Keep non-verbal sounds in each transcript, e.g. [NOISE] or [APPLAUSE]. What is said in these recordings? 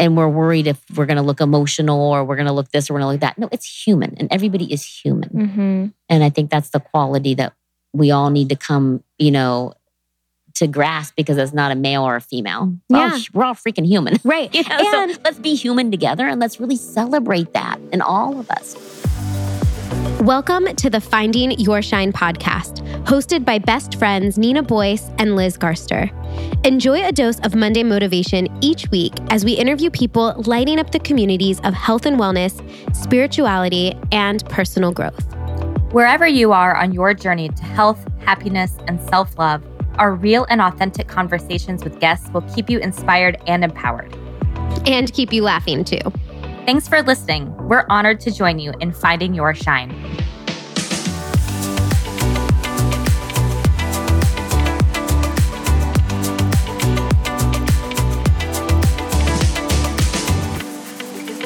and we're worried if we're going to look emotional or we're going to look this or we're going to look that. No, it's human and everybody is human. Mm-hmm. And I think that's the quality that we all need to come, you know, to grasp because it's not a male or a female. We're, Yeah. all, we're all freaking human. Right. [LAUGHS] You know, And- so let's be human together and let's really celebrate that in all of us. Welcome to the Finding Your Shine podcast, hosted by best friends Nina Boyce and Liz Garster. Enjoy a dose of Monday motivation each week as we interview people lighting up the communities of health and wellness, spirituality, and personal growth. Wherever you are on your journey to health, happiness, and self love, our real and authentic conversations with guests will keep you inspired and empowered. And keep you laughing too. Thanks for listening. We're honored to join you in finding your shine.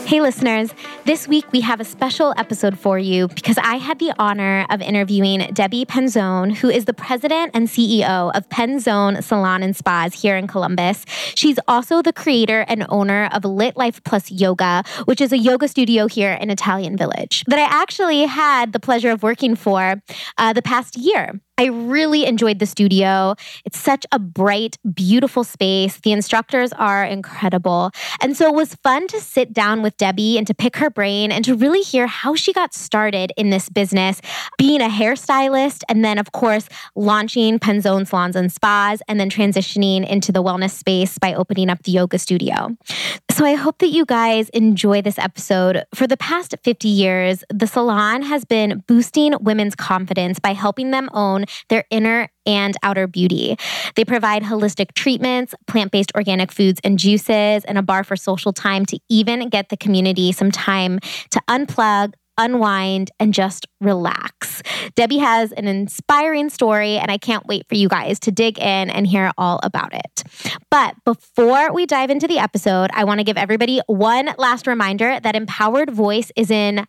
Hey, listeners, this week we have a special episode for you because I had the honor of interviewing Debbie Penzone, who is the president and CEO of Penzone Salon and Spas here in Columbus. She's also the creator and owner of Lit Life Plus Yoga, which is a yoga studio here in Italian Village that I actually had the pleasure of working for uh, the past year. I really enjoyed the studio. It's such a bright, beautiful space. The instructors are incredible. And so it was fun to sit down with Debbie and to pick her brain and to really hear how she got started in this business, being a hairstylist, and then, of course, launching Penzone Salons and Spas, and then transitioning into the wellness space by opening up the yoga studio. So I hope that you guys enjoy this episode. For the past 50 years, the salon has been boosting women's confidence by helping them own their inner and outer beauty. They provide holistic treatments, plant based organic foods and juices, and a bar for social time to even get the community some time to unplug. Unwind and just relax. Debbie has an inspiring story, and I can't wait for you guys to dig in and hear all about it. But before we dive into the episode, I want to give everybody one last reminder that Empowered Voice is in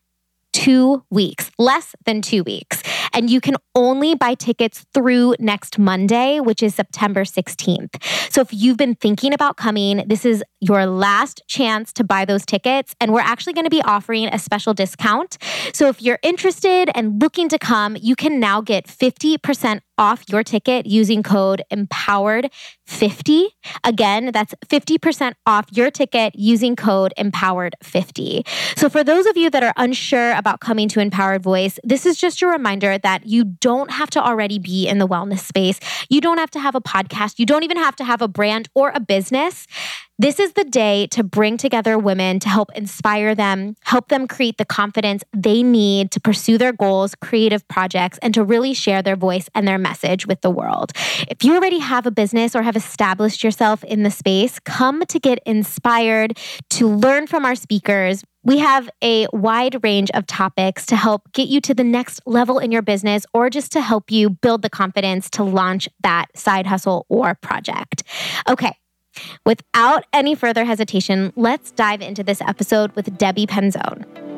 two weeks, less than two weeks. And you can only buy tickets through next Monday, which is September 16th. So if you've been thinking about coming, this is your last chance to buy those tickets. And we're actually going to be offering a special discount. So if you're interested and looking to come, you can now get 50% off your ticket using code empowered50 again that's 50% off your ticket using code empowered50 so for those of you that are unsure about coming to empowered voice this is just a reminder that you don't have to already be in the wellness space. You don't have to have a podcast. You don't even have to have a brand or a business this is the day to bring together women to help inspire them, help them create the confidence they need to pursue their goals, creative projects, and to really share their voice and their message with the world. If you already have a business or have established yourself in the space, come to get inspired, to learn from our speakers. We have a wide range of topics to help get you to the next level in your business or just to help you build the confidence to launch that side hustle or project. Okay. Without any further hesitation, let's dive into this episode with Debbie Penzone.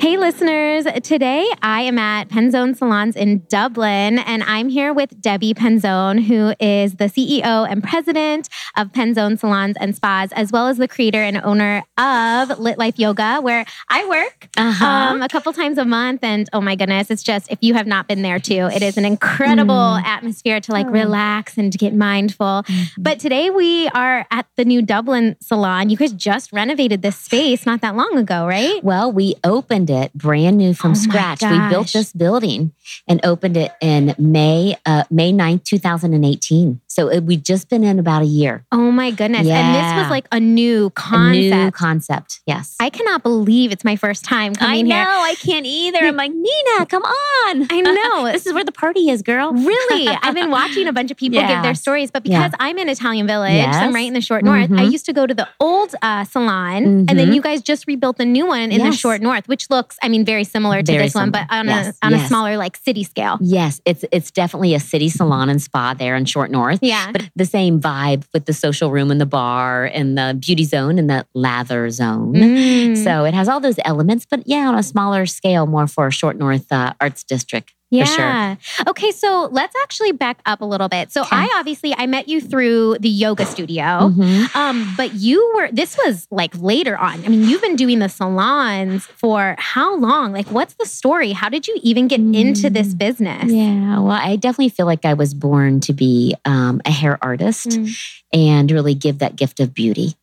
Hey, listeners. Today I am at Penzone Salons in Dublin, and I'm here with Debbie Penzone, who is the CEO and president of Penzone Salons and Spas, as well as the creator and owner of Lit Life Yoga, where I work Uh-huh. um, a couple times a month. And oh my goodness, it's just, if you have not been there too, it is an incredible Mm. atmosphere to like Oh. relax and to get mindful. Mm-hmm. But today we are at the new Dublin salon. You guys just renovated this space not that long ago, right? Well, we opened it brand new from Oh scratch. We built this building and opened it in May, uh, May 9th, 2018. So it, we've just been in about a year. Oh my goodness. And this was like a new concept. A new concept. Yes. I cannot believe it's my first time coming know. here. I can't either. I'm like, Nina, come on. I know. [LAUGHS] this is where the party is, girl. Really? [LAUGHS] I've been watching a bunch of people give their stories, but because Yeah. I'm in Italian Village, so I'm right in the short north, I Mhm. used to go to the old uh, salon, and then Mhm. you guys just rebuilt the new one in the short north, which looks, I mean, very similar to Very this one, but on Yes, a on a smaller like city scale. Yes, it's it's definitely a city salon and spa there in Short North. Yeah. But the same vibe with the social room and the bar and the beauty zone and the lather zone. Mm. So it has all those elements, but yeah, on a smaller scale, more for Short North uh, Arts District. For sure. Yeah. Okay, so let's actually back up a little bit. So Okay. I obviously I met you through the yoga studio. Mhm. Um, but you were this was like later on. I mean, you've been doing the salons for how long? Like what's the story? How did you even get into this Mm. business? Yeah, well, I definitely feel like I was born to be um, a hair artist Mm. and really give that gift of beauty.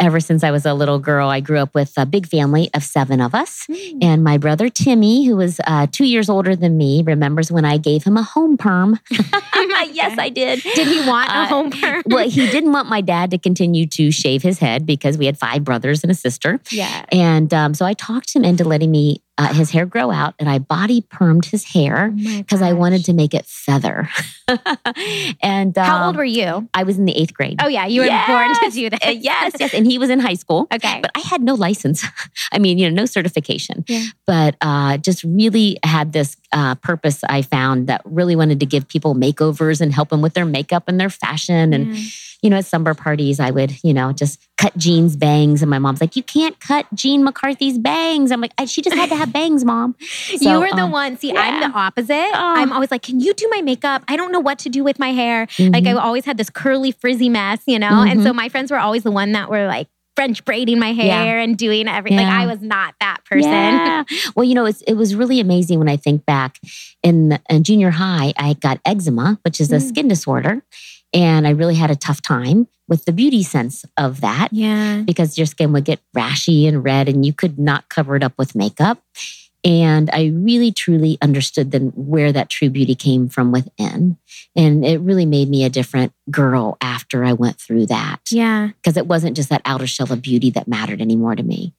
Ever since I was a little girl, I grew up with a big family of seven of us. Mm. And my brother Timmy, who was uh, two years older than me, remembers when I gave him a home perm. [LAUGHS] [LAUGHS] yes, I did. Did he want a Uh, home perm? Well, he didn't want my dad to continue to shave his head because we had five brothers and a sister. yeah. And um, so I talked him into letting me uh, his hair grow out, and I body permed his hair because I wanted to make it feather. [LAUGHS] and um, How old were you? I was in the eighth grade. Oh yeah, you were born to do. Uh, yes, yes, [LAUGHS] and he was in high school. Okay. But I had no license. [LAUGHS] I mean, you know, no certification. Yeah. But uh, just really had this uh, purpose I found that really wanted to give people makeovers and help them with their makeup and their fashion. And. You know, at summer parties, I would, you know, just cut Jean's bangs. And my mom's like, you can't cut Jean McCarthy's bangs. I'm like, she just had to have bangs, mom. [LAUGHS] you So, were the um, one. See, I'm the opposite. Oh. I'm always like, can you do my makeup? I don't know what to do with my hair. Like I Mhm. always had this curly frizzy mess, you know? And so my friends were always the one that were like French braiding my Yeah. hair and doing everything. Like I was not that person. Yeah. Well, you know, it's, it was really amazing when I think back in, in junior high, I got eczema, which is a Mm. skin disorder. And I really had a tough time with the beauty sense of that Yeah. because your skin would get rashy and red and you could not cover it up with makeup. And I really truly understood then where that true beauty came from within. And it really made me a different girl after I went through that Yeah. because it wasn't just that outer shell of beauty that mattered anymore to me.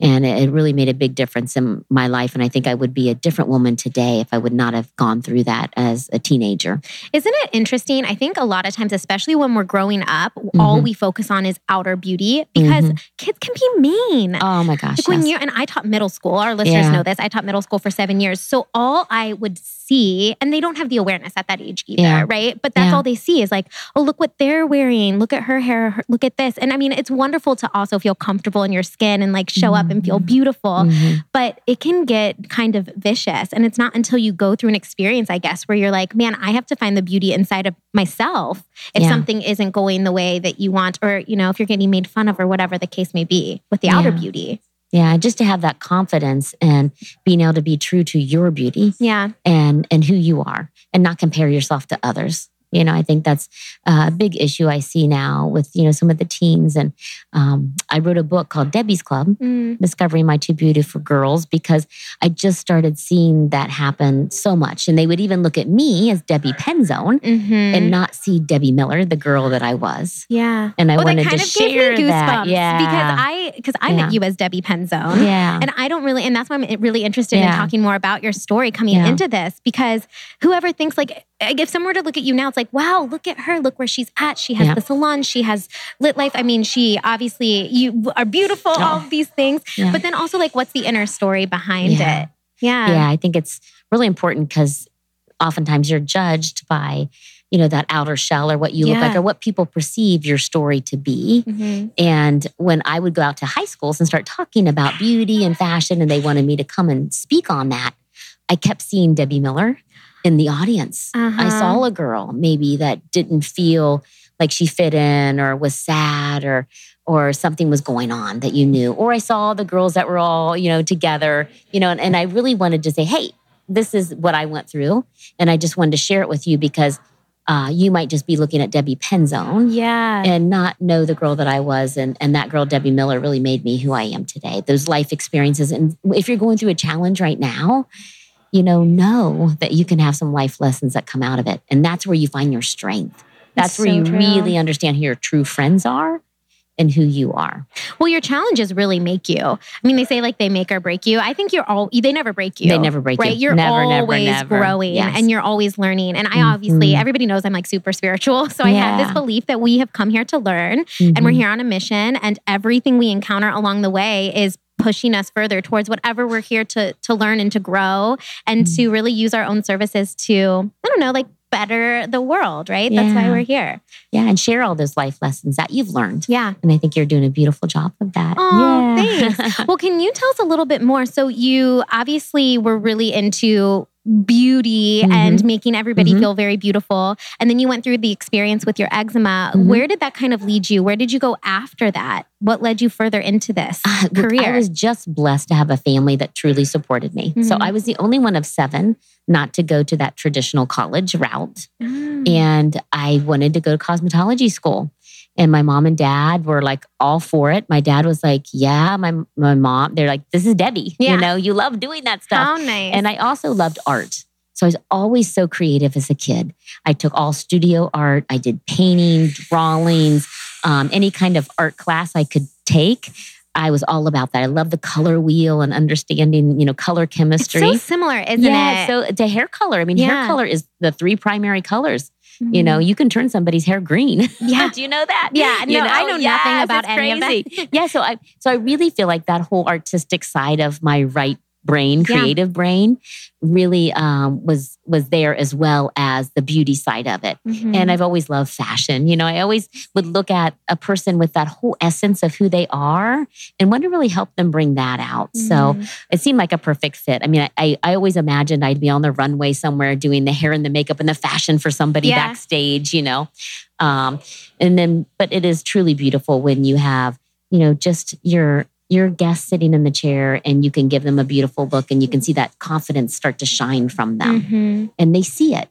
And it really made a big difference in my life. And I think I would be a different woman today if I would not have gone through that as a teenager. Isn't it interesting? I think a lot of times, especially when we're growing up, all Mhm. we focus on is outer beauty because kids can be mean. Oh my gosh. Like when yes. you're, and I taught middle school, our listeners Yeah. know this. I taught middle school for seven years. So all I would see, and they don't have the awareness at that age either, Yeah. right? But that's Yeah. all they see is like, oh, look what they're wearing. Look at her hair. her- Look at this. And I mean, it's wonderful to also feel comfortable in your skin and like show up and feel Mhm. beautiful. Mhm. But it can get kind of vicious. And it's not until you go through an experience, I guess, where you're like, man, I have to find the beauty inside of myself if Yeah. something isn't going the way that you want, or, you know, if you're getting made fun of or whatever the case may be with the outer beauty. Yeah, just to have that confidence and being able to be true to your beauty Yeah. and and who you are and not compare yourself to others. You know, I think that's a big issue I see now with you know some of the teens. And um, I wrote a book called Debbie's Club, Mm. discovering my two beautiful girls because I just started seeing that happen so much. And they would even look at me as Debbie Penzone Mhm. and not see Debbie Miller, the girl that I was. yeah. And I that wanted to share that. Yeah, because I because I Yeah. met you as Debbie Penzone. yeah, And I don't really, and that's why I'm really interested in talking more about your story coming Yeah. into this because whoever thinks like, if someone were to look at you now, it's like, wow, look at her. Look where she's at. She has Yeah. the salon. She has lit life. I mean, she obviously, you are beautiful, all of these things. Yeah. But then also, like, what's the inner story behind Yeah. it? Yeah. yeah i think it's really important because oftentimes you're judged by you know that outer shell or what you look like or what people perceive your story to be Mhm. and when i would go out to high schools and start talking about beauty and fashion and they wanted me to come and speak on that i kept seeing debbie miller in the audience. I Uh-huh. saw a girl maybe that didn't feel like she fit in or was sad or or something was going on that you knew. Or i saw the girls that were all you know together you know and, and i really wanted to say hey this is what i went through. And i just wanted to share it with you because uh, you might just be looking at debbie penzone Yeah. and not know the girl that i was. And, and that girl debbie miller really made me who i am today. Those life experiences. And if you're going through a challenge right now you know know that you can have some life lessons that come out of it and that's where you find your strength that's That's where so you true. really understand who your true friends are and who you are. well, your challenges really make you. I mean, they say like they make or break you. I think you're all, they never break you. They never break right? you. You're Never, never, always never. growing Yes. and you're always learning. And I obviously, Mhm. everybody knows I'm like super spiritual. [LAUGHS] So I have this belief that we have come here to learn and we're Mhm. here on a mission and everything we encounter along the way is pushing us further towards whatever we're here to to learn and to grow and Mm. to really use our own services to I don't know like better the world, right? That's why we're here. Yeah, and share all those life lessons that you've learned. Yeah. And I think you're doing a beautiful job of that. Oh, yeah. thanks. [LAUGHS] Well, can you tell us a little bit more? So, you obviously were really into beauty Mhm. and making everybody Mhm. feel very beautiful. And then you went through the experience with your eczema. Mhm. Where did that kind of lead you? Where did you go after that? What led you further into this Uh, look, career? I was just blessed to have a family that truly supported me. So Mhm. I was the only one of seven not to go to that traditional college route. Mm. And I wanted to go to cosmetology school. And my mom and dad were like all for it. My dad was like, Yeah, my, my mom, they're like, This is Debbie. Yeah. You know, you love doing that stuff. How nice. And I also loved art. So I was always so creative as a kid. I took all studio art, I did painting, drawings, um, any kind of art class I could take. I was all about that. I love the color wheel and understanding, you know, color chemistry. it's so similar, isn't yeah, it? so to hair color. I mean, Yeah. hair color is the three primary colors. You Mhm. know, you can turn somebody's hair green. [LAUGHS] Yeah. Do you know that? Yeah, [LAUGHS] You no, I know nothing about it's any of that. [LAUGHS] yeah, so I so I really feel like that whole artistic side of my right brain, Yeah. creative brain, really um, was was there as well as the beauty side of it. Mhm. And I've always loved fashion. You know, I always would look at a person with that whole essence of who they are and want to really help them bring that out. So Mhm. it seemed like a perfect fit. I mean, I, I always imagined I'd be on the runway somewhere doing the hair and the makeup and the fashion for somebody Yeah. backstage, you know. Um, and then, but it is truly beautiful when you have, you know, just your your guest sitting in the chair and you can give them a beautiful look and you can see that confidence start to shine from them Mhm. and they see it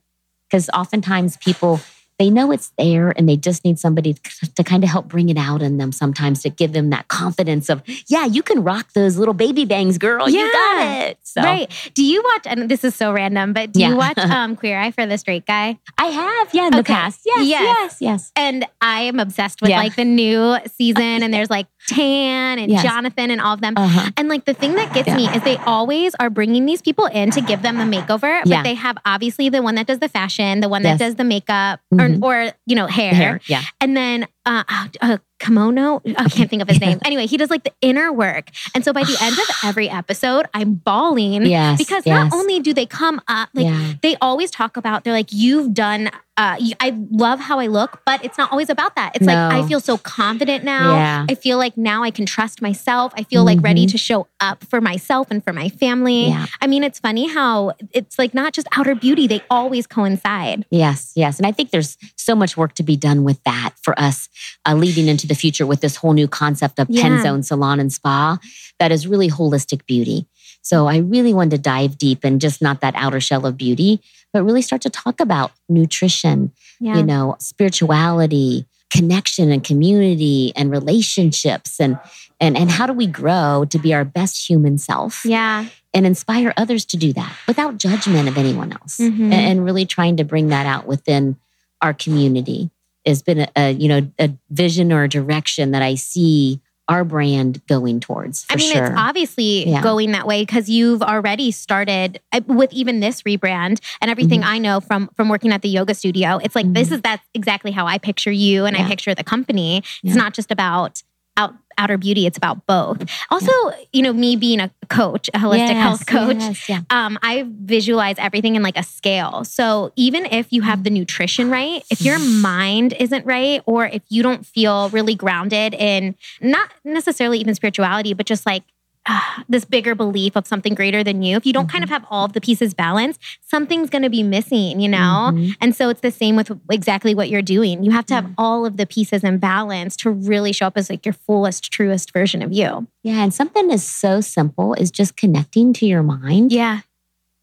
because oftentimes people they know it's there and they just need somebody to, to kind of help bring it out in them sometimes to give them that confidence of yeah you can rock those little baby bangs girl you got it so Right. Do you watch, and this is so random, but do Yeah. you watch [LAUGHS] um, Queer Eye for the Straight Guy? i have yeah in the Okay. past yes Yes. yes yes And I am obsessed with Yeah. like the new season, and there's like Tan and Yes. Jonathan and all of them. uh-huh And like the thing that gets me is they always are bringing these people in to give them a makeover, but Yeah. they have obviously the one that does the fashion, the one that does the makeup, Mhm. or, or you know hair, hair yeah. And then uh, uh, kimono. I can't think of his Yeah. name. Anyway, he does like the inner work, and so by the end of [SIGHS] every episode, I'm bawling yes because yes. not only do they come up like yeah they always talk about they're like you've done uh i love how i look but it's not always about that it's like i feel so confident now Yeah. i feel like now i can trust myself i feel like ready Mhm. to show up for myself and for my family yeah i mean it's funny how it's like not just outer beauty they always coincide Yes, yes. And I think there's so much work to be done with that for us uh, leading into the future with this whole new concept of Yeah. Penzone Salon and Spa that is really holistic beauty. So I really wanted to dive deep and just not that outer shell of beauty, but really start to talk about nutrition, yeah you know, spirituality, connection and community and relationships and and and how do we grow to be our best human self yeah and inspire others to do that without judgment of anyone else Mhm. and, and really trying to bring that out within our community has been a, a you know a vision or a direction that i see our brand going towards for I mean, sure it's obviously Yeah. going that way because you've already started uh, with even this rebrand and everything Mm-hmm. I know from from working at the yoga studio. It's like this is that's exactly how I picture you and I picture the company. It's Yeah. not just about out outer beauty; it's about both. Also, you know, me being a coach, a holistic Yes, health coach. yes, yeah. Um, I visualize everything in like a scale. So even if you have the nutrition right, if your mind isn't right, or if you don't feel really grounded in not necessarily even spirituality, but just like ah, this bigger belief of something greater than you, if you don't kind of have all of the pieces balanced, something's going to be missing, you know? Mhm. And so it's the same with exactly what you're doing. You have to have all of the pieces in balance to really show up as like your fullest, truest version of you. yeah and something is so simple is just connecting to your mind Yeah.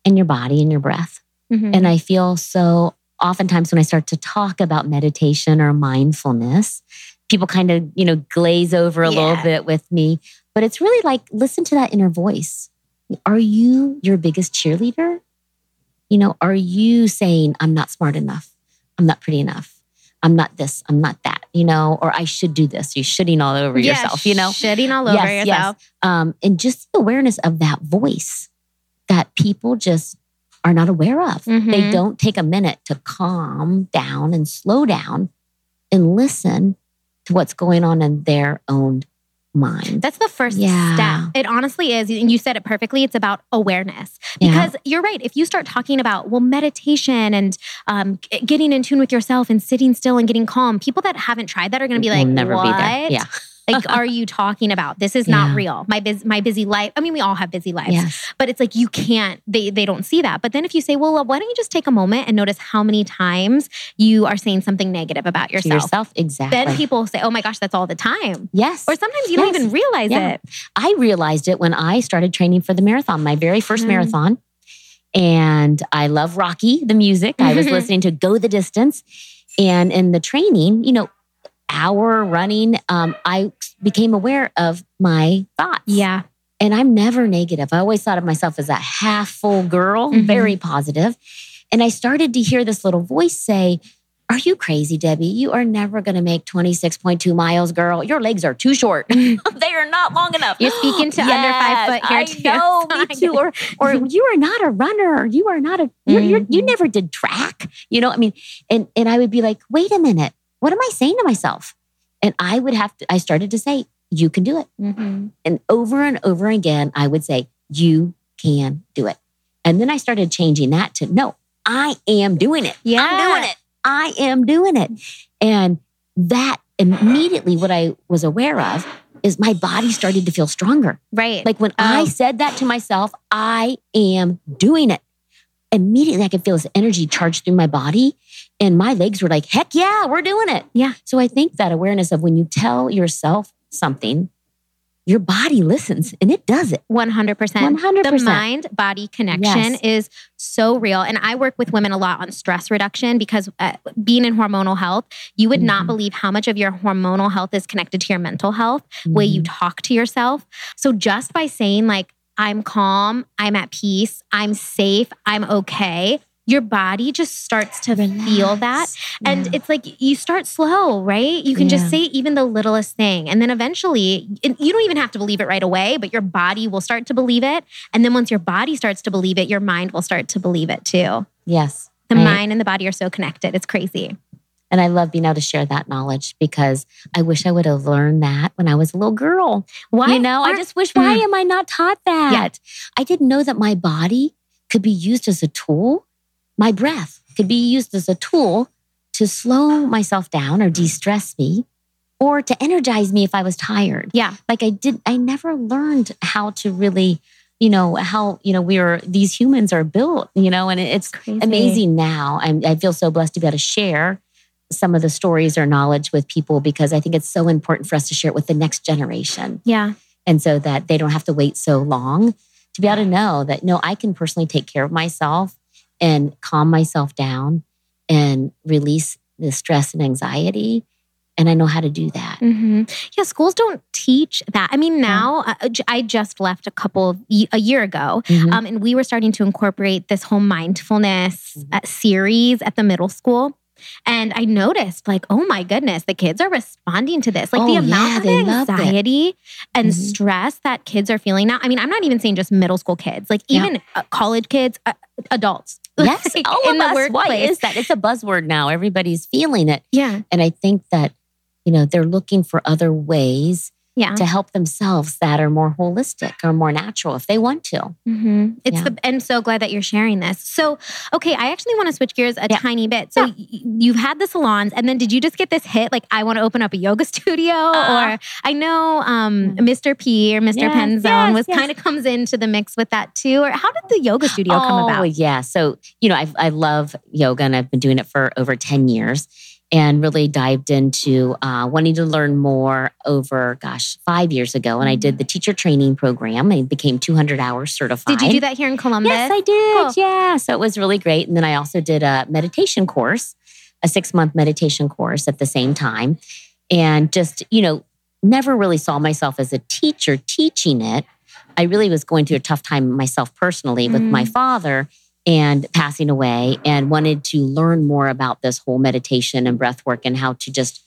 and your body and your breath Mhm. And I feel so oftentimes when I start to talk about meditation or mindfulness, people kind of, you know, glaze over a little bit with me. But it's really like, listen to that inner voice. Are you your biggest cheerleader? You know, are you saying, I'm not smart enough? I'm not pretty enough. I'm not this. I'm not that, you know, or I should do this. You're shitting all over Yeah, yourself, you know? shitting all over Yes, yes. yourself. um, and just the awareness of that voice that people just are not aware of. They Mhm. don't take a minute to calm down and slow down and listen to what's going on in their own mind. That's the first Yeah. step. It honestly is. And you said it perfectly. It's about awareness. Yeah. Because you're right. If you start talking about, well, meditation and um, getting in tune with yourself and sitting still and getting calm, people that haven't tried that are going to be like, never what? be there. Yeah. Like, are you talking about this is not real? My bus my busy life. I mean, we all have busy lives, Yes. but it's like you can't. They they don't see that. But then if you say, well, why don't you just take a moment and notice how many times you are saying something negative about To yourself? yourself. Exactly. Then people say, oh my gosh, that's all the time. yes. Or sometimes you don't even realize Yeah. it. I realized it when I started training for the marathon, my very first Mm. marathon. And I love Rocky, the music. I was Mhm. listening to Go the Distance. And in the training, you know, hour running, um, I became aware of my thoughts. Yeah. And I'm never negative. I always thought of myself as a half full girl, Mhm. very positive. And I started to hear this little voice say, Are you crazy, Debbie? You are never going to make 26.2 miles, girl. Your legs are too short. [LAUGHS] [LAUGHS] they are not long enough. You're speaking to under five foot here I too. [LAUGHS] know, me too. Or, or you are not a runner. You are not a. You're, you're, you Mhm. never did track. You know, I mean, and and I would be like, wait a minute, what am I saying to myself? And I would have to. I started to say, you can do it. Mhm. And over and over again, I would say, you can do it. And then I started changing that to no, I am doing it. Yeah. I'm doing it. I am doing it. And that immediately, what I was aware of is my body started to feel stronger. Right. Like when I Oh. said that to myself, I am doing it. Immediately, I could feel this energy charge through my body, and my legs were like, heck yeah, we're doing it. Yeah. So I think that awareness of when you tell yourself something, your body listens and it does it. 100%. 100%. The mind body connection Yes. is so real. And I work with women a lot on stress reduction because uh, being in hormonal health, you would not Mhm. believe how much of your hormonal health is connected to your mental health, way you Mm-hmm. talk to yourself. So just by saying, like, I'm calm, I'm at peace, I'm safe, I'm okay, your body just starts to feel that. Relax. And Yeah. it's like you start slow, right? You can just say even the littlest thing. And then eventually, you don't even have to believe it right away, but your body will start to believe it. And then once your body starts to believe it, your mind will start to believe it too. yes. The I- mind and the body are so connected. It's crazy. And I love being able to share that knowledge because I wish I would have learned that when I was a little girl. Why? You know, I just wish, why Mm. am I not taught that? Yet I didn't know that my body could be used as a tool. My breath could be used as a tool to slow myself down or de stress me or to energize me if I was tired. Yeah. Like I did, I never learned how to really, you know, how, you know, we are, these humans are built, you know, and it's Crazy. amazing now. I'm, I feel so blessed to be able to share some of the stories or knowledge with people because I think it's so important for us to share it with the next generation. Yeah. And so that they don't have to wait so long to be able to know that, no, I can personally take care of myself and calm myself down and release the stress and anxiety. And I know how to do that. hmm Yeah, schools don't teach that. I mean, now uh, j- I just left a couple of, a year ago, Mhm. um, and we were starting to incorporate this whole mindfulness Mhm. uh, series at the middle school. And I noticed, like, oh my goodness, the kids are responding to this. Like the Oh, amount yeah, of they love it. anxiety and Mhm. stress that kids are feeling now. I mean, I'm not even saying just middle school kids, like even uh, college kids, uh, adults. [LAUGHS] Yes, Like, all in of the us. Why is that? It's a buzzword now. Everybody's feeling it. Yeah, And I think that, you know, they're looking for other ways yeah. to help themselves that are more holistic or more natural if they want to. hmm It's Yeah. the I'm so glad that you're sharing this. So, okay, I actually want to switch gears a Yeah. tiny bit. So, Yeah. y- you've had the salons, and then did you just get this hit? Like, I want to open up a yoga [LAUGHS] studio, Uh, or I know um. Mr. P or Mr. Yes, Penzone yes, was yes. kind of comes into the mix with that too. Or how did the yoga studio come oh, about? yeah. So, you know, I, I love yoga and I've been doing it for over 10 years and really dived into uh, wanting to learn more over, gosh, five years ago. And I did the teacher training program. I became 200 hours certified. Did you do that here in Columbus? Yes, I did. Cool. Yeah. So it was really great. And then I also did a meditation course, a six month meditation course at the same time. And just, you know, never really saw myself as a teacher teaching it. I really was going through a tough time myself personally with my Mm. father and passing away and wanted to learn more about this whole meditation and breath work and how to just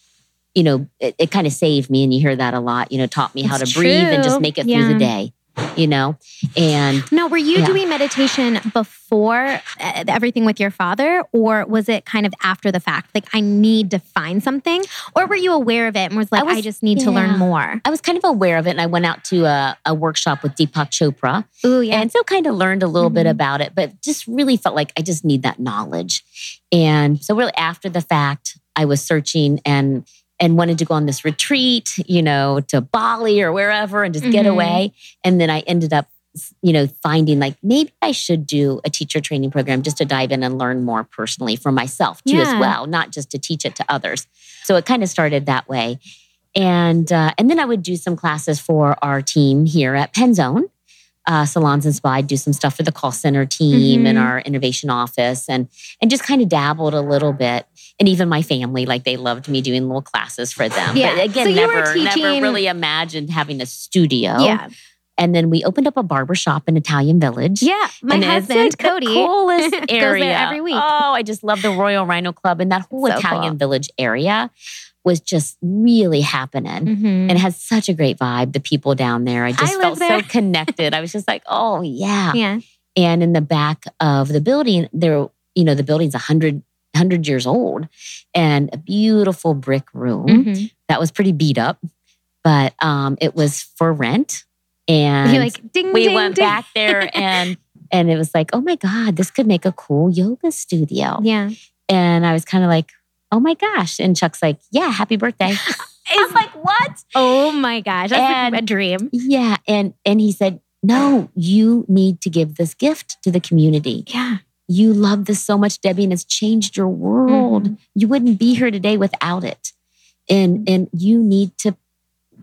you know it, it kind of saved me and you hear that a lot you know taught me how It's to breathe and just make it through the day you know and No, were you Yeah. doing meditation before uh, everything with your father, or was it kind of after the fact? Like, I need to find something, or were you aware of it and was like, I, was- just need to learn more? I was kind of aware of it, and I went out to a, a workshop with Deepak Chopra, Ooh, yeah. and so kind of learned a little bit Mhm. about it, but just really felt like I just need that knowledge. And so, really, after the fact, I was searching and and wanted to go on this retreat, you know, to Bali or wherever and just get Mhm. away. And then I ended up, you know, finding like maybe I should do a teacher training program just to dive in and learn more personally for myself too, Yeah. as well, not just to teach it to others. So it kind of started that way. And uh, and then I would do some classes for our team here at Penzone. Uh, salons and spa. I'd do some stuff for the call center team and Mhm. our innovation office, and and just kind of dabbled a little bit. And even my family, like they loved me doing little classes for them. Yeah. But again, So you were never never really imagined having a studio. Yeah. And then we opened up a barber shop in Italian Village. Yeah. My And husband, like, the Cody, coolest [LAUGHS] goes area there every week. Oh, I just love the Royal Rhino Club and that whole So Italian cool. Village area was just really happening. Mhm. And has such a great vibe. The people down there, I just I felt so connected. I was just like, oh yeah. yeah. And in the back of the building, there, you know, the building's a hundred hundred years old, and a beautiful brick room Mhm. that was pretty beat up, but um, it was for rent. And You're like ding we ding, went ding. back there [LAUGHS] and and it was like, oh my God, this could make a cool yoga studio. Yeah. And I was kind of like, oh my gosh. And Chuck's like, yeah, happy birthday. [LAUGHS] I'm like, what? Oh my gosh, that's And- like a dream. Yeah. And and he said, no, you need to give this gift to the community. Yeah. You love this so much, Debbie, and it's changed your world. Mhm. You wouldn't be here today without it. And and you need to,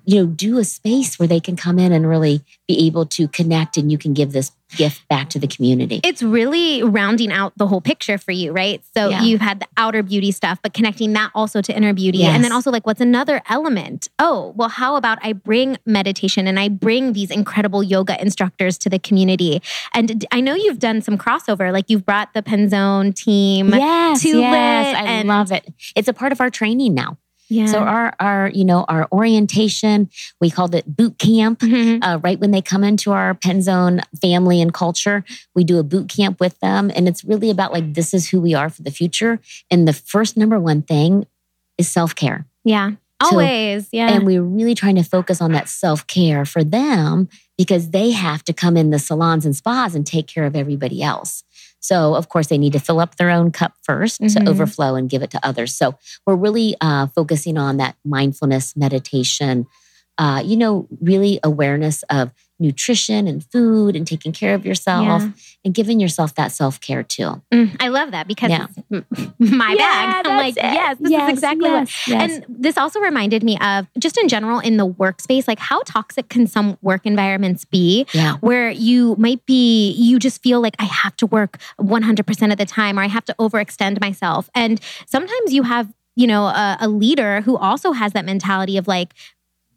you know, do a space where they can come in and really be able to connect and you can give this gift back to the community. It's really rounding out the whole picture for you, right? So Yeah. you've had the outer beauty stuff, but connecting that also to inner beauty. And then also, like, what's another element? Oh, well, how about I bring meditation and I bring these incredible yoga instructors to the community? And I know you've done some crossover, like you've brought the Penzone team. Yes, to yes, lit I and- love it. It's a part of our training now. Yeah. So our our you know our orientation, we called it boot camp. Mhm. Uh, right when they come into our Penzone family and culture, we do a boot camp with them, and it's really about like this is who we are for the future. And the first number one thing is self care. yeah. So- Always. yeah. And we're really trying to focus on that self care for them because they have to come in the salons and spas and take care of everybody else. So, of course, they need to fill up their own cup 1st Mhm. to overflow and give it to others. So, we're really uh, focusing on that mindfulness meditation, uh, you know, really awareness of nutrition and food and taking care of yourself Yeah. and giving yourself that self care too. Mm, I love that because Yeah. [LAUGHS] my bag. I'm like, yes, this is exactly what. And this also reminded me of just in general in the workspace, like how toxic can some work environments be yeah. where you might be, you just feel like I have to work 100% of the time or I have to overextend myself. And sometimes you have, you know, a, a leader who also has that mentality of like,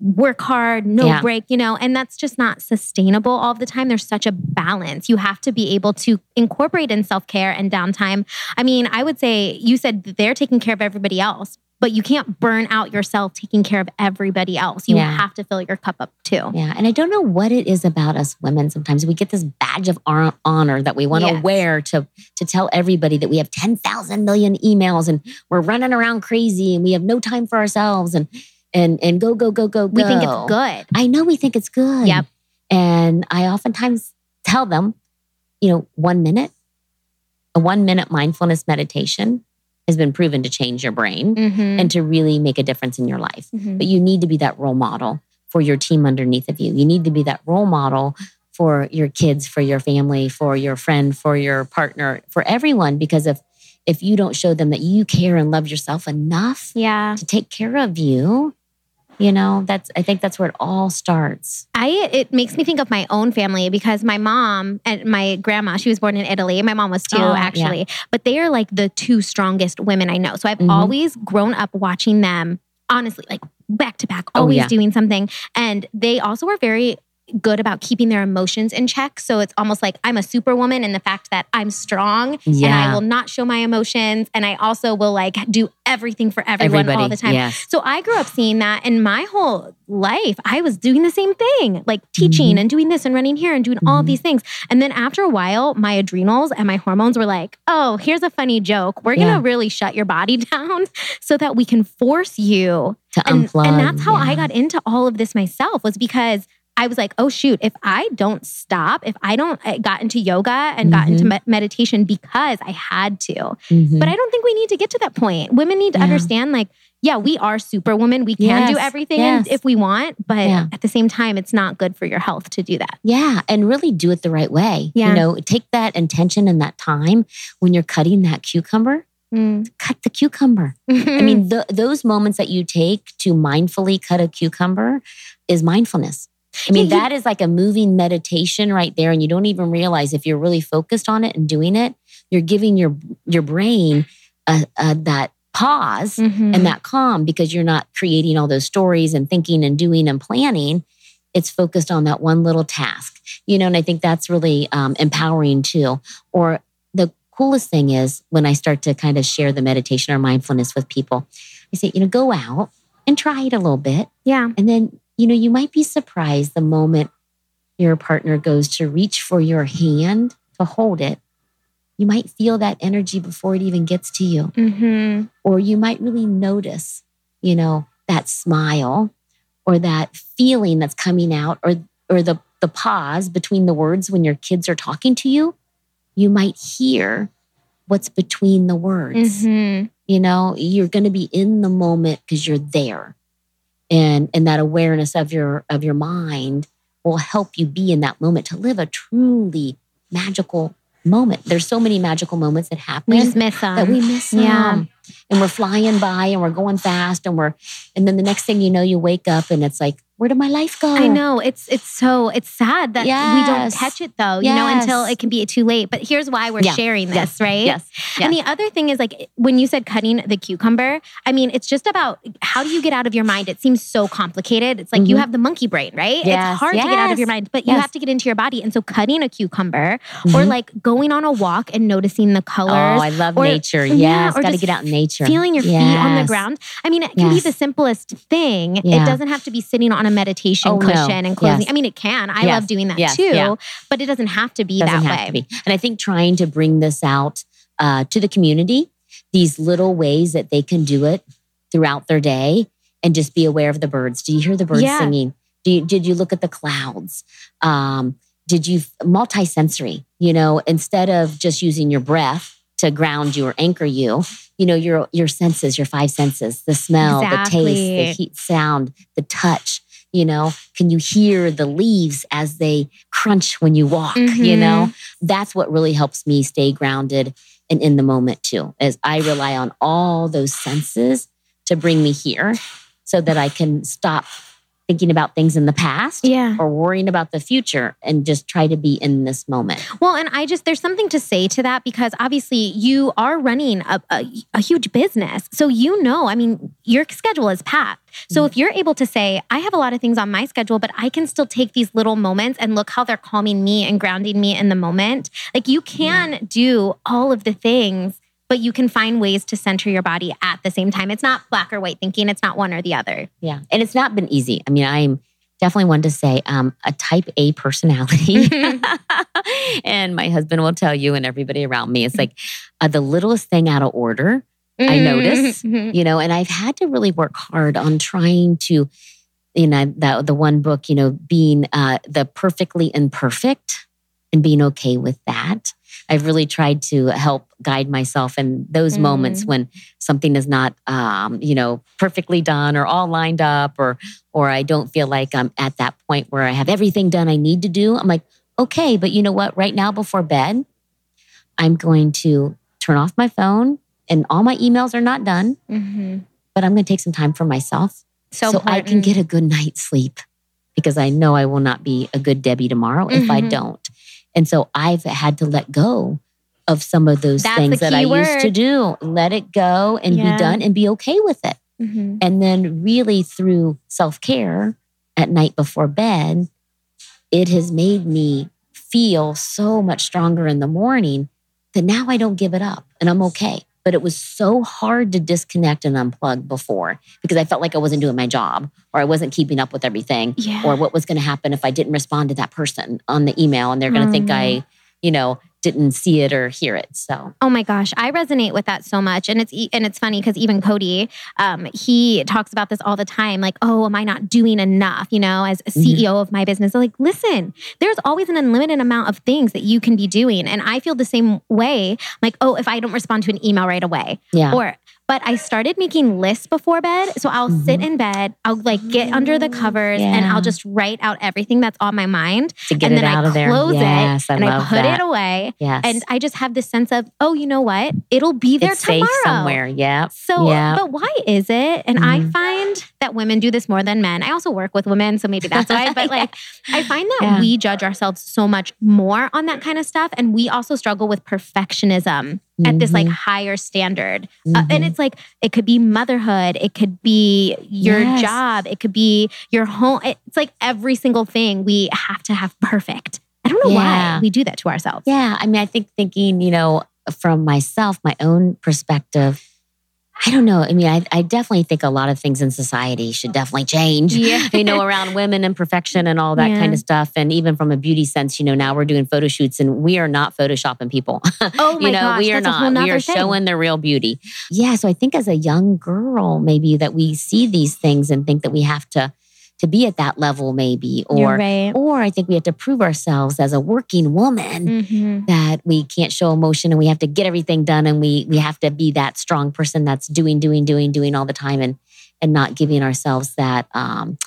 work hard, no Yeah. break, you know, and that's just not sustainable all the time. There's such a balance. You have to be able to incorporate in self care and downtime. I mean, I would say you said that they're taking care of everybody else, but you can't burn out yourself taking care of everybody else. You Yeah. have to fill your cup up too. Yeah, and I don't know what it is about us women. Sometimes we get this badge of honor that we want to Yes. wear to to tell everybody that we have ten thousand million emails and we're running around crazy and we have no time for ourselves and and and go go go go go. We think it's good. I know we think it's good. Yep. And I oftentimes tell them, you know, one minute, a one minute mindfulness meditation has been proven to change your brain Mhm. and to really make a difference in your life Mhm. but you need to be that role model for your team underneath of you. You need to be that role model for your kids, for your family, for your friend, for your partner, for everyone. Because if if you don't show them that you care and love yourself enough Yeah. to take care of you, you know, that's I think that's where it all starts. I it makes me think of my own family because my mom and my grandma, she was born in Italy. My mom was too, Oh, yeah. actually. But they are like the two strongest women I know. So I've Mhm. always grown up watching them, honestly, like back to back, Oh, always yeah. doing something. And they also were very good about keeping their emotions in check. So it's almost like I'm a superwoman in the fact that I'm strong and I will not show my emotions. And I also will like do everything for everyone Everybody, all the time. yes. So I grew up seeing that in my whole life. I was doing the same thing, like teaching Mhm. and doing this and running here and doing all of Mhm. these things. And then after a while, my adrenals and my hormones were like, oh, here's a funny joke. We're going to really shut your body [LAUGHS] down so that we can force you. To And, unplug. and that's how I got into all of this myself was because I was like, oh shoot, if I don't stop, if I don't I got into yoga and got into Mhm. me- meditation because I had to. Mhm. But I don't think we need to get to that point. Women need to Yeah. understand like, yeah, we are superwoman. We can do everything yes. if we want, but Yeah. at the same time, it's not good for your health to do that. Yeah, and really do it the right way. Yeah. You know, take that intention and that time when you're cutting that cucumber, cut the cucumber. I mean, [LAUGHS] th- those moments that you take to mindfully cut a cucumber is mindfulness. I mean, that is like a moving meditation right there, and you don't even realize if you're really focused on it and doing it, you're giving your your brain a, a, that pause Mhm. and that calm because you're not creating all those stories and thinking and doing and planning. It's focused on that one little task, you know, and I think that's really um, empowering too. Or the coolest thing is when I start to kind of share the meditation or mindfulness with people, I say, you know, go out and try it a little bit. yeah. And then, you know, you might be surprised the moment your partner goes to reach for your hand to hold it. You might feel that energy before it even gets to you hmm or you might really notice, you know, that smile or that feeling that's coming out or or the the pause between the words when your kids are talking to you. You might hear what's between the words. hmm You know, you're going to be in the moment because you're there. And and that awareness of your of your mind will help you be in that moment to live a truly magical moment. There's so many magical moments that happen We just miss them. that we miss yeah. And we're flying by and we're going fast and we're and then the next thing you know you wake up and it's like where did my life go? I know it's it's so it's sad that we don't catch it though, you know, until it can be too late. But here's why we're Yeah. sharing this, Yes. right? Yes. And the other thing is like when you said cutting the cucumber, I mean, it's just about how do you get out of your mind? It seems so complicated. It's like you Mhm. have the monkey brain, right? Yes. It's hard to get out of your mind, but you have to get into your body. And so cutting a cucumber or Mhm. like going on a walk and noticing the colors. Oh, I love or- nature. yeah, Yes, or got to just get out in nature. Feeling your feet on the ground. I mean, it can be the simplest thing. It doesn't have to be sitting on a meditation Oh, no. cushion and closing. Yes. I mean, it can. I Yes. love doing that Yes. too, Yeah. but it doesn't have to be Doesn't that way. be. And I think trying to bring this out uh, to the community, these little ways that they can do it throughout their day and just be aware of the birds. Do you hear the birds Yeah. singing? Do you, did you look at the clouds? Um, did you multisensory? You know, instead of just using your breath to ground you or anchor you, you know, your your senses, your five senses, the smell, the taste, the heat, sound, the touch. You know, can you hear the leaves as they crunch when you walk? You Mhm. know, that's what really helps me stay grounded and in the moment too. as I rely on all those senses to bring me here, so that I can stop thinking about things in the past Yeah. or worrying about the future and just try to be in this moment. Well, and I just, there's something to say to that because obviously you are running a, a, a huge business. So you know, I mean, your schedule is packed. So mm-hmm. if you're able to say, I have a lot of things on my schedule, but I can still take these little moments and look how they're calming me and grounding me in the moment. Like you can do all of the things, but you can find ways to center your body at the same time. It's not black or white thinking, it's not one or the other. Yeah. And it's not been easy. I mean, I'm definitely one to say um, a type A personality. [LAUGHS] and my husband will tell you, and everybody around me, it's like uh, the littlest thing out of order, I notice. Mhm. you know, and I've had to really work hard on trying to, you know, that the one book, you know, being uh, the perfectly imperfect and being okay with that. I've really tried to help guide myself in those Mm. moments when something is not, um, you know, perfectly done or all lined up, or or I don't feel like I'm at that point where I have everything done I need to do. I'm like, okay, but you know what? Right now, before bed, I'm going to turn off my phone, and all my emails are not done Mhm. but I'm going to take some time for myself So, so, I can get a good night's sleep because I know I will not be a good Debbie tomorrow if I Mhm. don't. And so I've had to let go of some of those That's things that I key used to do. Let it go and Yeah. be done and be okay with it. Mhm. And then, really, through self care at night before bed, it has made me feel so much stronger in the morning that now I don't give it up and I'm okay. But it was so hard to disconnect and unplug before because I felt like I wasn't doing my job or I wasn't keeping up with everything Yeah. or what was going to happen if I didn't respond to that person on the email and they're going to think Mhm. I, you know, didn't see it or hear it. So, oh my gosh, I resonate with that so much, and it's and it's funny because even Cody, um, he talks about this all the time. Like, oh, am I not doing enough? You know, as a CEO mm-hmm. of my business, like, listen, there's always an unlimited amount of things that you can be doing, and I feel the same way. Like, oh, if I don't respond to an email right away, yeah, or but I started making lists before bed. So I'll mm-hmm. sit in bed, I'll like get under the covers yeah. and I'll just write out everything that's on my mind. To get and it then out I of there. close yes, it I and I put that. it away. Yes. And I just have this sense of, oh, you know what? It'll be there it's tomorrow. Somewhere. Yeah. So, yep. but why is it? And mm-hmm. I find that women do this more than men. I also work with women, so maybe that's why. [LAUGHS] But like, I find that yeah. we judge ourselves so much more on that kind of stuff. And we also struggle with perfectionism mm-hmm. at this like mm-hmm. higher standard. Mm-hmm. Uh, and mm-hmm. it's like, it could be motherhood, it could be your yes. job, it could be your home. It's like every single thing we have to have perfect. I don't know yeah. why we do that to ourselves. Yeah. I mean, I think thinking, you know, from myself, my own perspective, I don't know. I mean, I, I, definitely think a lot of things in society should definitely change. Yeah. [LAUGHS] you know, around women and perfection and all that yeah. kind of stuff. And even from a beauty sense, you know, now we're doing photo shoots and we are not photoshopping people. [LAUGHS] Oh my you know, gosh, we are not. We are thing. showing the real beauty. Yeah. So I think as a young girl, maybe that we see these things and think that we have to to be at that level maybe or right. or I think we have to prove ourselves as a working woman mm-hmm. that we can't show emotion and we have to get everything done and we we have to be that strong person that's doing doing doing doing all the time and and not giving ourselves that um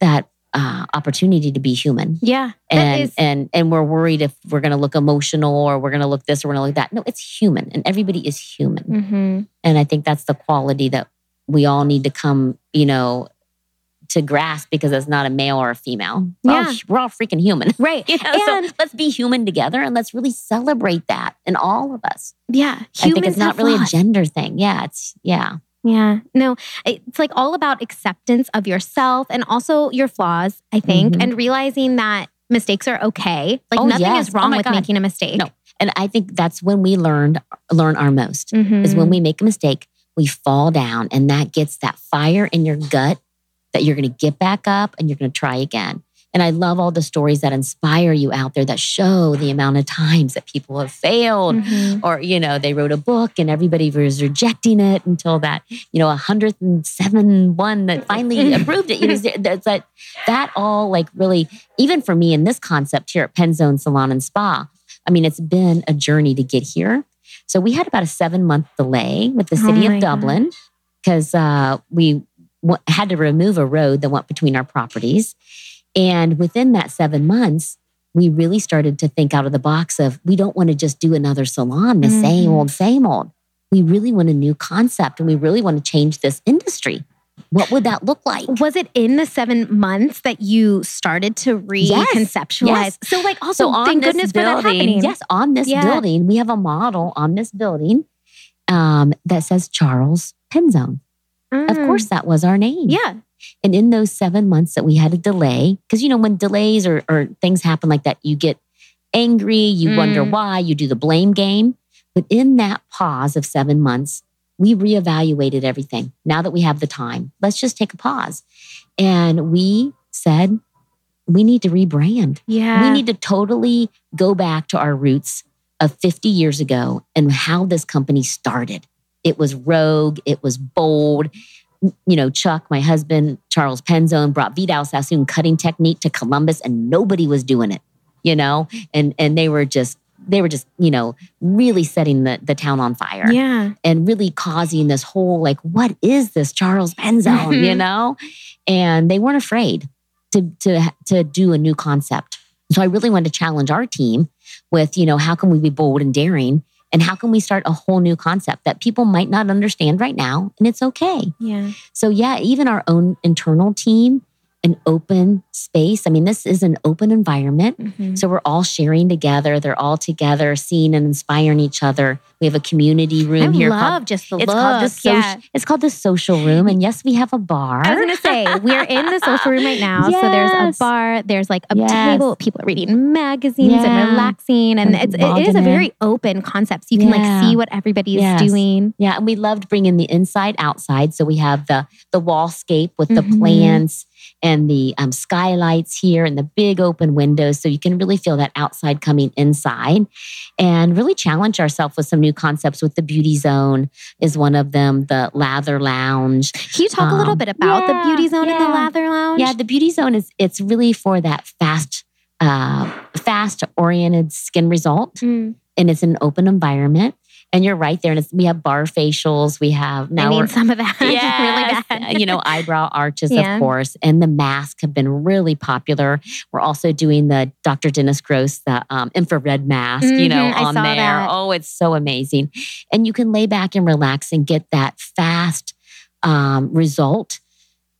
that uh, opportunity to be human. Yeah. And is- and and we're worried if we're going to look emotional or we're going to look this or we're going to look that. No, it's human and everybody is human. Mm-hmm. And I think that's the quality that we all need to come, you know, to grasp because it's not a male or a female. We're yeah. All, we're all freaking human. [LAUGHS] Right. you know? And so let's be human together and let's really celebrate that in all of us. Yeah. Humans I think it's not really a gender thing. Yeah. It's, yeah. Yeah. No, it's like all about acceptance of yourself and also your flaws, I think, mm-hmm. and realizing that mistakes are okay. Like oh, nothing yes. is wrong oh with God. making a mistake. No. And I think that's when we learned learn our most mm-hmm. is when we make a mistake, we fall down and that gets that fire in your gut that you're going to get back up and you're going to try again. And I love all the stories that inspire you out there that show the amount of times that people have failed mm-hmm. or, you know, they wrote a book and everybody was rejecting it until that, you know, 107 one that finally approved it. You know, that's that, that all like really, even for me in this concept here at Penzone Salon and Spa, I mean, it's been a journey to get here. So we had about a seven month delay with the city oh of Dublin because uh, we had to remove a road that went between our properties. And within that seven months, we really started to think out of the box of we don't want to just do another salon, the mm-hmm. same old, same old. We really want a new concept and we really want to change this industry. What would that look like? Was it in the seven months that you started to reconceptualize? Yes, yes. So, like, also, so thank goodness building, for that happening. Yes, on this yeah. building, we have a model on this building um, that says Charles Penzone. Mm. Of course, that was our name. Yeah. And in those seven months that we had a delay, because you know, when delays or, or, things happen like that, you get angry, you mm. wonder why, you do the blame game. But in that pause of seven months, we reevaluated everything. Now that we have the time, let's just take a pause. And we said, we need to rebrand. Yeah. We need to totally go back to our roots of 50 years ago and how this company started. It was rogue, it was bold. You know, Chuck, my husband, Charles Penzone, brought Vidal Sassoon cutting technique to Columbus and nobody was doing it, you know? And and they were just they were just, you know, really setting the, the town on fire. Yeah. And really causing this whole like, what is this Charles Penzone, you [LAUGHS] know? And they weren't afraid to to to do a new concept. So I really wanted to challenge our team with, you know, how can we be bold and daring and how can we start a whole new concept that people might not understand right now? And it's okay. Yeah. So, yeah, even our own internal team, an open space. I mean, this is an open environment. Mm-hmm. So, we're all sharing together. They're all together, seeing and inspiring each other. We have a community room I here. love called, just the it's look. called the social. yeah. It's called the social room, and yes, we have a bar. I was gonna say we're in the social room right now. So there's a bar, there's like a Yes. table. People are reading magazines and relaxing, and it's it is a very open concept. So you can like see what everybody is Yes. doing. Yeah, and we loved bringing the inside outside. So we have the the wallscape with the Mhm. plants and the um, skylights here and the big open windows, so you can really feel that outside coming inside, and really challenge ourselves with some new concepts. With the beauty zone is one of them. The lather lounge. Can you talk a little Um, bit about yeah, the beauty zone and the lather lounge? Yeah, the beauty zone is it's really for that fast, uh, fast oriented skin result. Mm. and it's an open environment. And you're right there. And it's, we have bar facials. We have I now mean we're some of that [LAUGHS] Yes, really bad. you know, eyebrow arches, Yeah. of course, and the masks have been really popular. We're also doing the Dr. Dennis Gross, the um, infrared mask, you know, Mhm, I on saw there. that. Oh, it's so amazing. And you can lay back and relax and get that fast um, result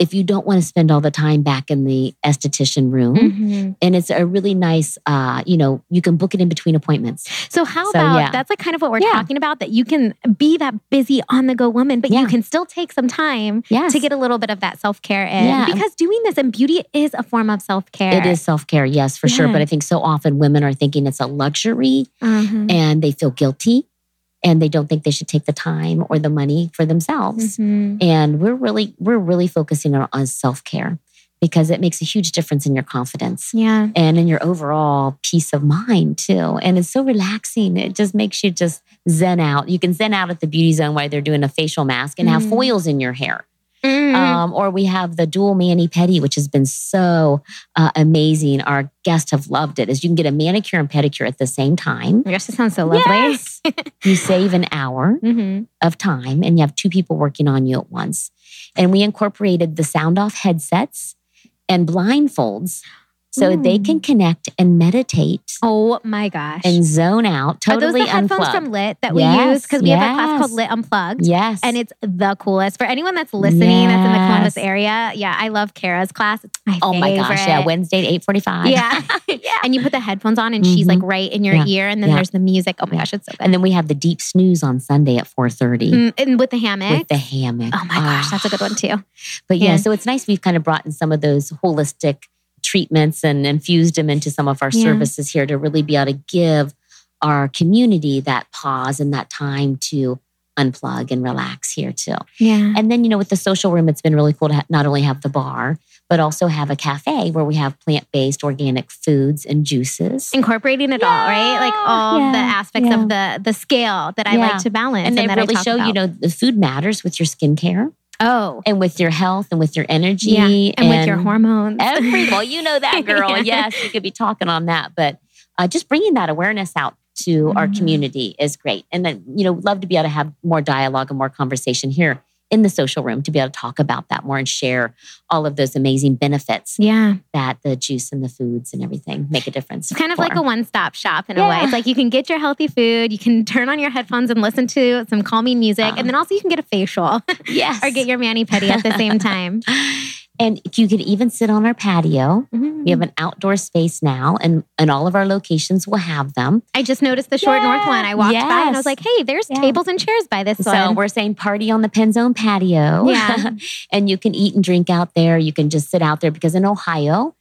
if you don't want to spend all the time back in the esthetician room. Mhm. And it's a really nice, uh, you know, you can book it in between appointments. So how So, about yeah. that's like kind of what we're Yeah. talking about that you can be that busy on the go woman, but you can still take some time Yes. to get a little bit of that self care in Yeah. because doing this and beauty is a form of self care. It is self care, yes, for sure. But I think so often women are thinking it's a luxury Mhm. and they feel guilty and they don't think they should take the time or the money for themselves. Mhm. And we're really, we're really focusing on, on self care because it makes a huge difference in your confidence Yeah. and in your overall peace of mind too. And it's so relaxing. It just makes you just zen out. You can zen out at the beauty zone while they're doing a facial mask and have Mhm. foils in your hair. Mhm. Um, or we have the dual mani pedi, which has been so uh, amazing. Our guests have loved it. Is you can get a manicure and pedicure at the same time. Oh gosh, that sounds so lovely. Yes. [LAUGHS] you save an hour Mhm. of time, and you have two people working on you at once. And we incorporated the sound off headsets and blindfolds so they can connect and meditate Oh my gosh. and zone out. Totally Are those the headphones unplugged. from Lit that we Yes, use? Because we have a class called Lit Unplugged. yes, And it's the coolest. For anyone that's listening that's in the Columbus area, yeah, I love Kara's class. It's my oh my gosh, yeah. Wednesday at eight forty-five. [LAUGHS] [LAUGHS] Yeah. And you put the headphones on and she's Mhm. like right in your Yeah. ear. And then Yeah. there's the music. Oh my gosh, it's so good. And then we have the deep snooze on Sunday at four thirty. Mm, and with the hammock. with the hammock. oh my gosh, that's a good one too. But yeah, Yeah. so it's nice we've kind of brought in some of those holistic treatments and infused them into some of our Yeah. services here to really be able to give our community that pause and that time to unplug and relax here too. Yeah. And then, you know, with the social room, it's been really cool to ha- not only have the bar, but also have a cafe where we have plant based organic foods and juices. Incorporating it all, right? Like all Yeah, the aspects yeah. of the the scale that I Yeah. like to balance. And they that I really show, you know, the food matters with your skincare Oh. and with your health and with your energy. Yeah. And, with your hormones. [LAUGHS] Every well, you know that [LAUGHS] girl. Yeah. Yes, you could be talking on that, but uh, just bringing that awareness out to our Mhm. community is great. And then you know, love to be able to have more dialogue and more conversation here in the social room to be able to talk about that more and share all of those amazing benefits yeah. that the juice and the foods and everything make a difference. It's kind of like a one stop shop in a way. It's like you can get your healthy food, you can turn on your headphones and listen to some calming music, Uh. and then also you can get a facial yes, [LAUGHS] or get your mani pedi at the same [LAUGHS] time. And you could even sit on our patio. Mhm. We have an outdoor space now, and and all of our locations will have them. I just noticed the short north one. I walked by and I was like, hey, there's Yeah. tables and chairs by this So one. we're saying party on the Penzone patio. Yeah. [LAUGHS] and you can eat and drink out there. You can just sit out there because in Ohio,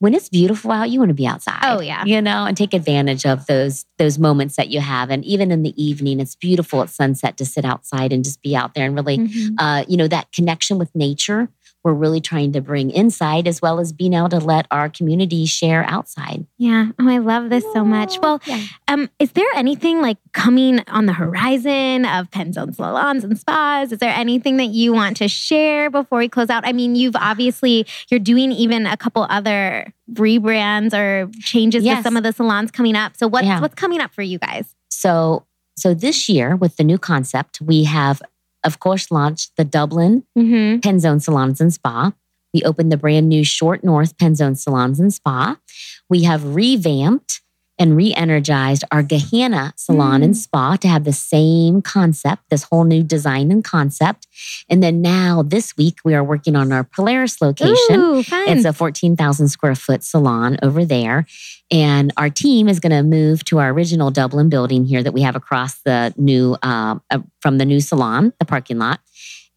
when it's beautiful out, you want to be outside. Oh, yeah. You know, and take advantage of those those moments that you have. And even in the evening, it's beautiful at sunset to sit outside and just be out there and really Mhm. uh, you know, that connection with nature. We're really trying to bring inside as well as being able to let our community share outside. Yeah. Oh, I love this so much. Well, Yeah. um, is there anything like coming on the horizon of Penzone salons and spas? Is there anything that you want to share before we close out? I mean, you've obviously you're doing even a couple other rebrands or changes to some of the salons coming up. So what's Yeah. what's coming up for you guys? So, so this year with the new concept, we have, of course, launched the Dublin Mm-hmm. Penzone Salons and Spa. We opened the brand new Short North Penzone Salons and Spa. We have revamped and re energized our Gahanna salon and spa to have the same concept, this whole new design and concept. And then now this week, we are working on our Polaris location. Ooh. It's a 14,000 square foot salon over there. And our team is going to move to our original Dublin building here that we have across the new, uh, uh, from the new salon, the parking lot.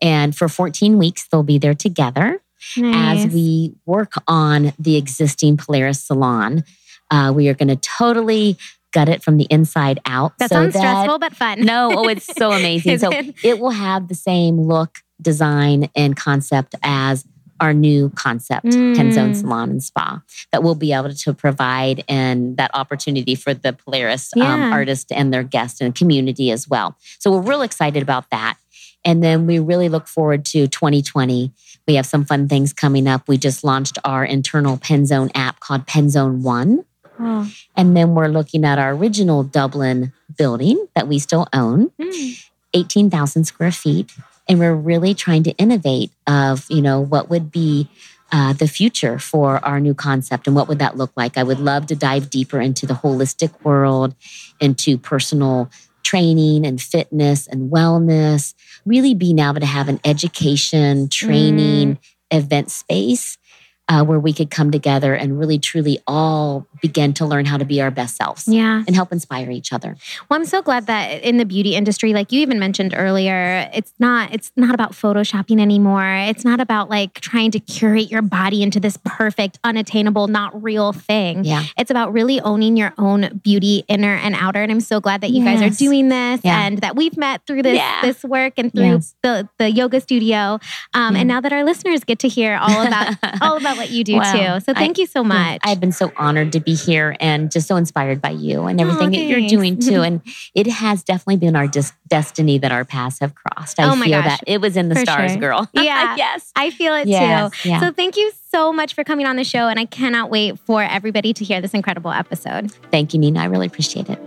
And for 14 weeks, they'll be there together Nice. as we work on the existing Polaris salon. Uh, we are going to totally gut it from the inside out. that so sounds stressful, but fun. No, oh, it's so [LAUGHS] amazing. So it? it will have the same look, design, and concept as our new concept, Mm. Penzone Salon and Spa, that we'll be able to provide and that opportunity for the Polaris um, artist and their guests and community as well. So we're real excited about that. And then we really look forward to 2020. We have some fun things coming up. We just launched our internal Penzone app called Penzone One. Oh. And then we're looking at our original Dublin building that we still own, Mm. 18,000 square feet. And we're really trying to innovate of, you know, what would be uh, the future for our new concept and what would that look like? I would love to dive deeper into the holistic world, into personal training and fitness and wellness, really being able to have an education, training, event space uh, where we could come together and really truly all begin to learn how to be our best selves Yeah. and help inspire each other. Well, I'm so glad that in the beauty industry, like you even mentioned earlier, it's not it's not about photoshopping anymore. It's not about like trying to curate your body into this perfect, unattainable, not real thing. Yeah. It's about really owning your own beauty, inner and outer. And I'm so glad that you guys are doing this Yeah. and that we've met through this Yeah. this work and through Yes. the the yoga studio. Um, Yeah. And now that our listeners get to hear all about [LAUGHS] all about what you do Wow. too. So I- thank you so much. I've been so honored to be here and just so inspired by you and oh, everything that you're doing too. [LAUGHS] And it has definitely been our dis- destiny that our paths have crossed. I Oh feel gosh. that it was in the For stars, sure. girl. [LAUGHS] Yeah. yes. I feel it Yes, too. yeah. So thank you so much for coming on the show. And I cannot wait for everybody to hear this incredible episode. Thank you, Nina. I really appreciate it.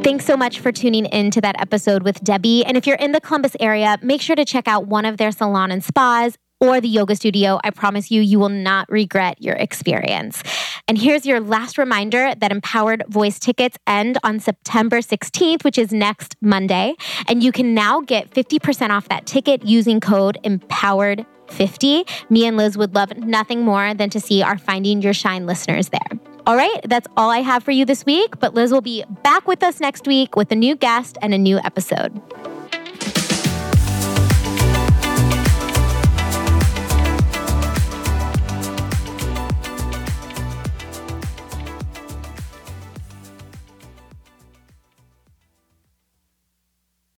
Mm. Thanks so much for tuning in to that episode with Debbie. And if you're in the Columbus area, make sure to check out one of their salon and spas or the yoga studio. I promise you, you will not regret your experience. And here's your last reminder that Empowered Voice tickets end on September 16th, which is next Monday. And you can now get 50% off that ticket using code EMPOWERED. 50. Me and Liz would love nothing more than to see our Finding Your Shine listeners there. All right, that's all I have for you this week, but Liz will be back with us next week with a new guest and a new episode.